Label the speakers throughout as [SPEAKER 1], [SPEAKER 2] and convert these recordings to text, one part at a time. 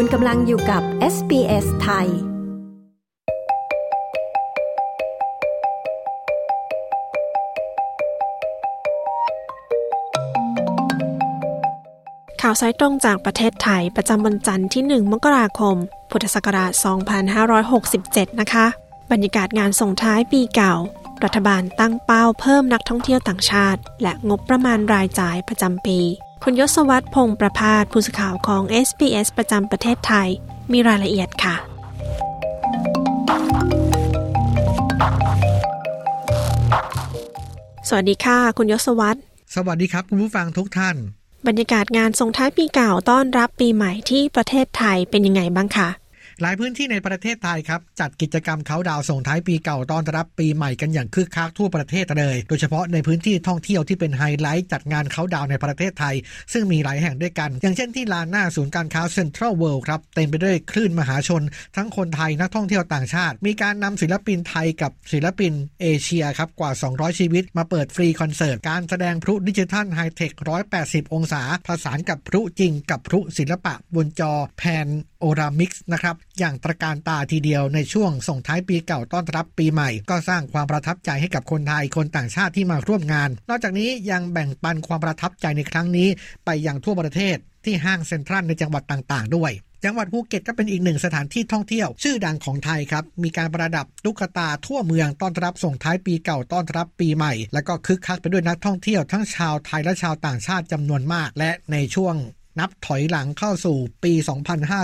[SPEAKER 1] คุณกำลังอยู่กับ SBS ไทย
[SPEAKER 2] ข่าวสายตรงจากประเทศไทยประจำวันจันทร์ที่ 1 มกราคม พุทธศักราช 2567 นะคะ บรรยากาศงานส่งท้ายปีเก่า รัฐบาลตั้งเป้าเพิ่มนักท่องเที่ยวต่างชาติ และงบประมาณรายจ่ายประจำปี คุณยศวัตรพงษ์ประพาสผู้สื่อข่าวของ SBS ประจำประเทศไทย มีรายละเอียดค่ะ สวัสดีค่ะ คุณยศวัตร
[SPEAKER 3] สวัสดีครับ คุณผู้ฟังทุกท่าน
[SPEAKER 2] บรรยากาศงานส่งท้ายปีเก่าต้อนรับปีใหม่ที่ประเทศไทยเป็นยังไงบ้างคะ
[SPEAKER 3] หลายพื้นที่ในประเทศไทยครับ จัดกิจกรรมเขาดาวส่งท้ายปีเก่าต้อนรับปีใหม่กันอย่างคึกคักทั่วประเทศเลย โดยเฉพาะในพื้นที่ท่องเที่ยวที่เป็นไฮไลท์จัดงานเขาดาวในประเทศไทย ซึ่งมีหลายแห่งด้วยกัน อย่างเช่นที่ลานหน้าศูนย์การค้าเซ็นทรัลเวิลด์ครับเต็มไปด้วยคลื่นมหาชน ทั้งคนไทยนักท่องเที่ยวต่างชาติ มีการนำศิลปินไทยกับศิลปินเอเชียครับกว่า 200 ชีวิต มาเปิดฟรีคอนเสิร์ตการแสดงพลุดิจิทัลไฮเทค 180 องศาผสานกับพลุจริงกับพลุศิลปะบนจอ panoramic นะครับ อย่างตระการตาทีเดียวในช่วงส่งท้ายปีเก่าต้อนรับปีใหม่ ก็สร้างความประทับใจให้กับคนไทยคนต่างชาติที่มาร่วมงาน นอกจากนี้ยังแบ่งปันความประทับใจในครั้งนี้ไปยังทั่วประเทศที่ห้างเซ็นทรัลในจังหวัดต่างๆ ด้วยจังหวัดภูเก็ตก็เป็นอีกหนึ่งสถานที่ท่องเที่ยว ชื่อดังของไทยครับ มีการประดับตุ๊กตาทั่วเมืองต้อนรับส่งท้ายปีเก่าต้อนรับปีใหม่ แล้วก็คึกคักไปด้วยนักท่องเที่ยวทั้งชาวไทยและชาวต่างชาติจำนวนมาก และในช่วง นับถอยหลังเข้าสู่ปี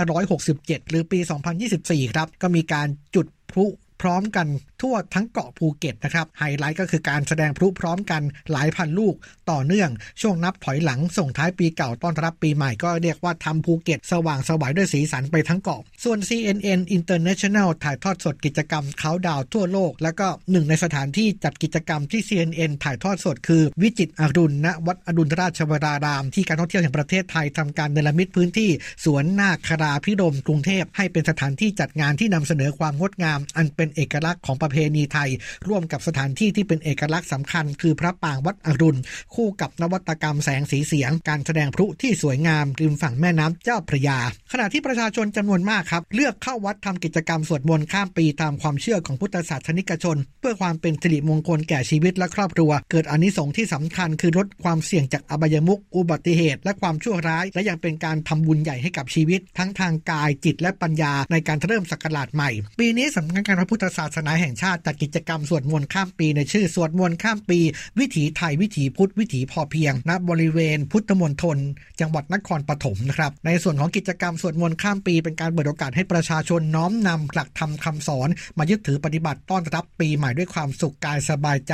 [SPEAKER 3] 2567 หรือปี 2024 ครับ ก็มีการจุดพลุพร้อมกันทั่วทั้งเกาะภูเก็ตนะครับไฮไลท์ก็คือการแสดงพลุพร้อมกันหลายพันลูกต่อเนื่องช่วงนับถอยหลังส่งท้ายปีเก่าต้อนรับปีใหม่ก็เรียกว่าทำภูเก็ตสว่างสวายด้วยสีสันไปทั้งเกาะ ส่วน CNN International ถ่ายทอดสดกิจกรรมเขาดาวทั่วโลก แล้วก็หนึ่งในสถานที่จัดกิจกรรมที่ CNN ถ่ายทอดสดคือ วิจิตรอรุณณวัดอดุลราชวราราม ที่การท่องเที่ยวแห่งประเทศไทยทำการเนรมิตพื้นที่ สวนนาคราพิรมกรุงเทพให้เป็นสถานที่จัดงานที่นำเสนอความงดงาม อันเป็นเอกลักษณ์ของประเพณีไทย ร่วมกับสถานที่ที่เป็นเอกลักษณ์สำคัญ คือพระปางวัดอรุณ คู่กับนวัตกรรมแสงสีเสียง การแสดงพลุที่สวยงามริมฝั่งแม่น้ำเจ้าพระยา ขณะที่ประชาชนจำนวนมากครับ เลือกเข้าวัดทำกิจกรรมสวดมนต์ข้ามปีตามความเชื่อของพุทธศาสนิกชน เพื่อความเป็นสิริมงคลแก่ชีวิตและครอบครัว เกิดอานิสงส์ที่สำคัญคือลดความเสี่ยงจากอบายมุขอุบัติเหตุ และความชั่วร้าย และยังเป็นการทำบุญใหญ่ให้กับชีวิต ทั้งทางกายจิตและปัญญาในการเริ่มศักราชใหม่ ปีนี้สำนักงานพระพุทธศาสนาแห่งชาติจัดกิจกรรมสวดมนต์ข้ามปีในชื่อสวดมนต์ข้ามปี วิถีไทยวิถีพุทธวิถีพอเพียงณบริเวณพุทธมณฑลจังหวัดนครปฐมนะครับในส่วนของกิจกรรมสวดมนต์ข้ามปี เป็นการเปิดโอกาสให้ประชาชนน้อมนำหลักธรรมคำสอน มายึดถือปฏิบัติต้อนรับปีใหม่ด้วยความสุขกายสบายใจ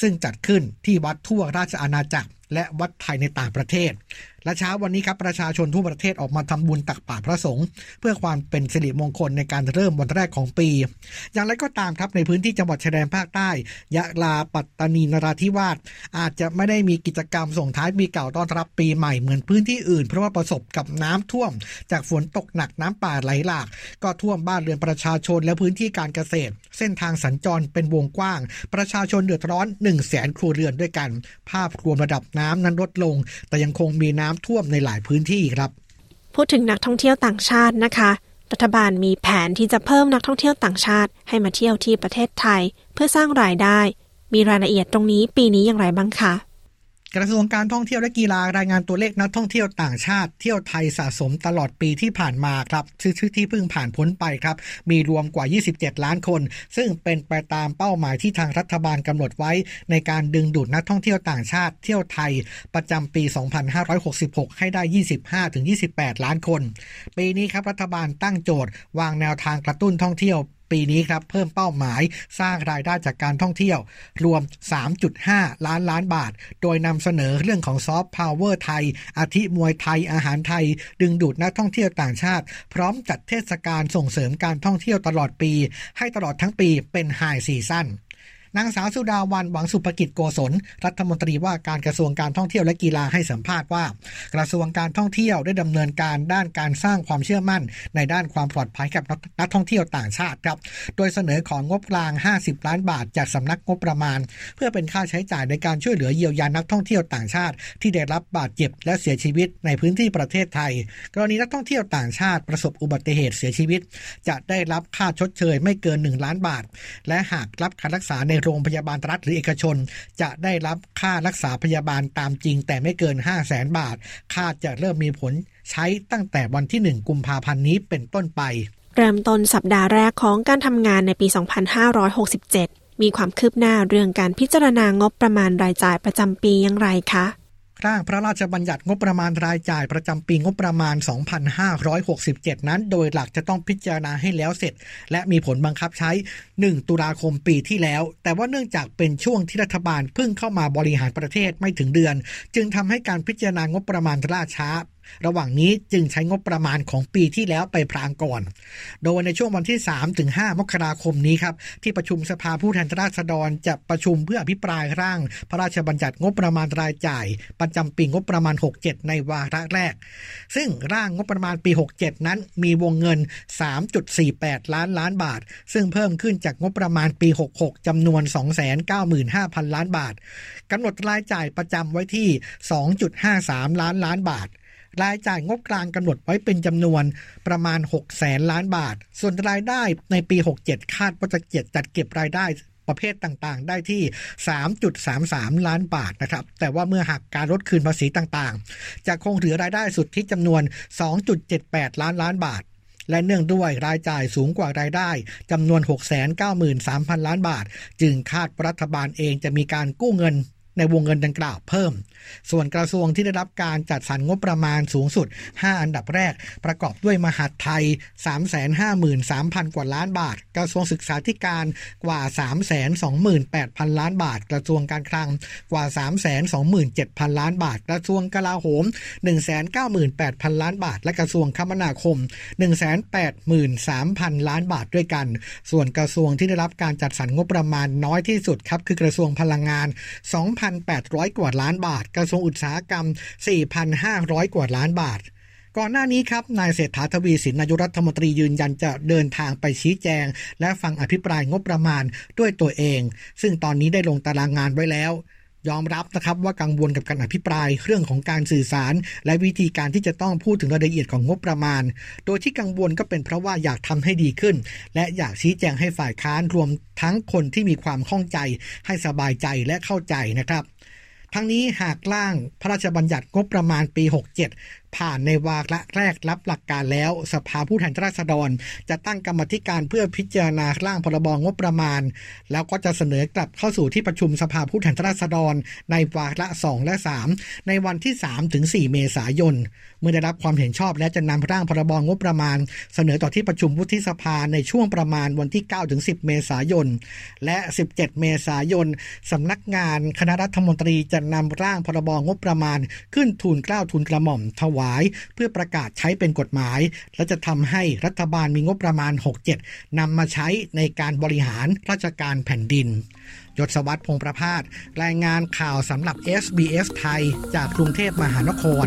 [SPEAKER 3] ซึ่งจัดขึ้นที่วัดทั่วราชอาณาจักรและวัดไทยในต่างประเทศ และเช้าวันนี้ครับประชาชนทั่วประเทศออกมาทำบุญตักบาตรพระสงฆ์เพื่อความเป็นสิริมงคลในการเริ่มวันแรกของปี อย่างไรก็ตามครับในพื้นที่จังหวัดชายแดนภาคใต้ ยะลาปัตตานีนราธิวาสอาจจะไม่ได้มีกิจกรรมส่งท้ายปีเก่าต้อนรับปีใหม่เหมือนพื้นที่อื่น เพราะว่าประสบกับน้ำท่วม จากฝนตกหนักน้ำป่าไหลหลาก ก็ท่วมบ้านเรือนประชาชนและพื้นที่การเกษตร เส้นทางสัญจรเป็นวงกว้าง ประชาชนเดือดร้อน1 0 0 0 0แสนครัวเรือนด้วยกัน ภาพรวมระดับน้ำนั้นลดลง แต่ยังคงมีน้ำท่วมในหลายพื้นที่ครับ
[SPEAKER 2] พูดถึงนักท่องเที่ยวต่างชาตินะคะ รัฐบาลมีแผนที่จะเพิ่มนักท่องเที่ยวต่างชาติ ให้มาเที่ยวที่ประเทศไทย เพื่อสร้างรายได้ มีรายละเอียดตรงนี้ปีนี้อย่างไรบ้างคะ
[SPEAKER 3] กระทรวงการท่องเที่ยวและกีฬารายงานตัวเลขนักท่องเที่ยวต่างชาติเที่ยวไทยสะสมตลอดปีที่ผ่านมาครับชื่อที่เพิ่งผ่านพ้นไปครับ มีรวมกว่า 27 ล้านคน ซึ่งเป็นไปตามเป้าหมายที่ทางรัฐบาลกำหนดไว้ ในการดึงดูดนักท่องเที่ยวต่างชาติเที่ยวไทย ประจำปี 2566 ให้ได้ 25-28 ล้านคน ปีนี้ครับรัฐบาลตั้งโจทย์ วางแนวทางกระตุ้นท่องเที่ยว ปีนี้ครับเพิ่มเป้าหมายสร้างรายได้จากการท่องเที่ยว รวม 3.5 ล้านล้านบาท โดยนำเสนอเรื่องของซอฟต์พาวเวอร์ไทย อาทิมวยไทยอาหารไทย ดึงดูดนักท่องเที่ยวต่างชาติ พร้อมจัดเทศกาลส่งเสริมการท่องเที่ยวตลอดปี ให้ตลอดทั้งปีเป็นไฮซีซั่น นางสาวสุดาวันหวังสุภกิจโกศล รัฐมนตรีว่าการกระทรวงการท่องเที่ยวและกีฬาให้สัมภาษณ์ว่า กระทรวงการท่องเที่ยวได้ดำเนินการด้านการสร้างความเชื่อมั่น ในด้านความปลอดภัยกับนักท่องเที่ยวต่างชาติครับ โดยเสนอของงบกลาง 50 ล้านบาท จากสำนักงบประมาณ เพื่อเป็นค่าใช้จ่ายในการช่วยเหลือเยียวยานักท่องเที่ยวต่างชาติ ที่ได้รับบาดเจ็บและเสียชีวิตในพื้นที่ประเทศไทย กรณีนักท่องเที่ยวต่างชาติประสบอุบัติเหตุเสียชีวิต จะได้รับค่าชดเชยไม่เกิน 1 ล้านบาท และหากรับการรักษาในโรงพยาบาลรัฐหรือเอกชน จะได้รับค่ารักษาพยาบาลตามจริง แต่ไม่เกิน 5 0 0แสนบาทค่าจะเริ่มมีผลใช้ตั้งแต่วันที่ 1 กุมภาพันธ์นี้เป็นต้นไป
[SPEAKER 2] เริ่มต้นสัปดาห์แรกของการทำงานในปี 2567 มีความคืบหน้าเรื่องการพิจารณางบประมาณรายจ่ายประจำปีอย่างไรคะ
[SPEAKER 3] ร่างพระราชบัญญัติงบประมาณรายจ่ายประจำปีงบประมาณ 2567 นั้น โดยหลักจะต้องพิจารณาให้แล้วเสร็จ และมีผลบังคับใช้ 1 ตุลาคมปีที่แล้ว แต่ว่าเนื่องจากเป็นช่วงที่รัฐบาลเพิ่งเข้ามาบริหารประเทศไม่ถึงเดือน จึงทำให้การพิจารณางบประมาณล่าช้า ระหว่างนี้จึงใช้งบประมาณของปีที่แล้วไปพรางก่อน โดยในช่วงวันที่ 3 ถึง 5 มกราคมนี้ครับ ที่ประชุมสภาผู้แทนราษฎรจะประชุมเพื่ออภิปรายร่าง พระราชบัญญัติงบประมาณรายจ่าย ประจำปีงบประมาณ 67 ในวาระแรก ซึ่งร่างงบประมาณปี 67 นั้นมีวงเงิน 3.48 ล้านล้านบาท ซึ่งเพิ่มขึ้นจากงบประมาณปี 66จำนวน 295,000 ล้านบาทกำหนดรายจ่ายประจำไว้ที่ 2.53 ล้านล้านบาท รายจ่ายงบกลางกำหนดไว้เป็นจำนวนประมาณ 6 แสนล้านบาท ส่วนรายได้ในปี 67 คาดว่าจะเก็บจัดเก็บรายได้ประเภทต่างๆ ได้ที่ 3.33 ล้านบาทนะครับ แต่ว่าเมื่อหักการลดคืนภาษีต่างๆ จะคงเหลือรายได้สุดที่จำนวน 2.78 ล้านล้านบาท และเนื่องด้วยรายจ่ายสูงกว่ารายได้จำนวน 693,000 ล้านบาท จึงคาดรัฐบาลเองจะมีการกู้เงิน ในวงเงินดังกล่าวเพิ่ม ส่วนกระทรวงที่ได้รับการจัดสรรงบประมาณสูงสุด 5 อันดับแรก ประกอบด้วยมหาดไทย 353,000 กว่าล้านบาท กระทรวงศึกษาธิการกว่า 328,000 ล้านบาท กระทรวงการคลังกว่า 327,000 ล้านบาท กระทรวงกลาโหม 198,000 ล้านบาท และกระทรวงคมนาคม 183,000 ล้านบาทด้วยกัน ส่วนกระทรวงที่ได้รับการจัดสรรงบประมาณน้อยที่สุดครับคือกระทรวงพลังงาน2,800 กว่าล้านบาท กระทรวงอุตสาหกรรม 4,500 กว่าล้านบาท ก่อนหน้านี้ครับ นายเศรษฐาทวีสินนายรัฐมนตรียืนยันจะเดินทางไปชี้แจง และฟังอภิปรายงบประมาณด้วยตัวเอง ซึ่งตอนนี้ได้ลงตารางงานไว้แล้ว ยอมรับนะครับว่ากังวลกับการอภิปรายเรื่องของการสื่อสาร และวิธีการที่จะต้องพูดถึงรายละเอียดของงบประมาณ โดยที่กังวลก็เป็นเพราะว่าอยากทำให้ดีขึ้น และอยากชี้แจงให้ฝ่ายค้านรวมทั้งคนที่มีความข้องใจ ให้สบายใจและเข้าใจนะครับทั้งนี้หากร่างพระราชบัญญัติงบประมาณปี 67 ผ่านในวาระแรกรับหลักการแล้ว สภาผู้แทนราษฎร จะตั้งกรรมธิการเพื่อพิจารณาร่างพรบงบประมาณ แล้วก็จะเสนอกลับเข้าสู่ที่ประชุมสภาผู้แทนราษฎร ในวาระ 2 และ 3 ในวันที่ 3 ถึง 4 เมษายน เมื่อได้รับความเห็นชอบและจะนำร่างพรบงบประมาณ เสนอต่อที่ประชุมวุฒิสภาในช่วงประมาณวันที่ 9 ถึง 10 เมษายน และ 17 เมษายนสำนักงานคณะรัฐมนตรีจะนำร่างพรบงบประมาณ ขึ้นทูลเกล้าทูลกระหม่อมถวาย เพื่อประกาศใช้เป็นกฎหมาย และจะทำให้รัฐบาลมีงบประมาณ 67นำมาใช้ในการบริหารราชการแผ่นดินยศวัตรพงประพาสรายงานข่าวสำหรับ SBS ไทย จากกรุงเทพมหานคร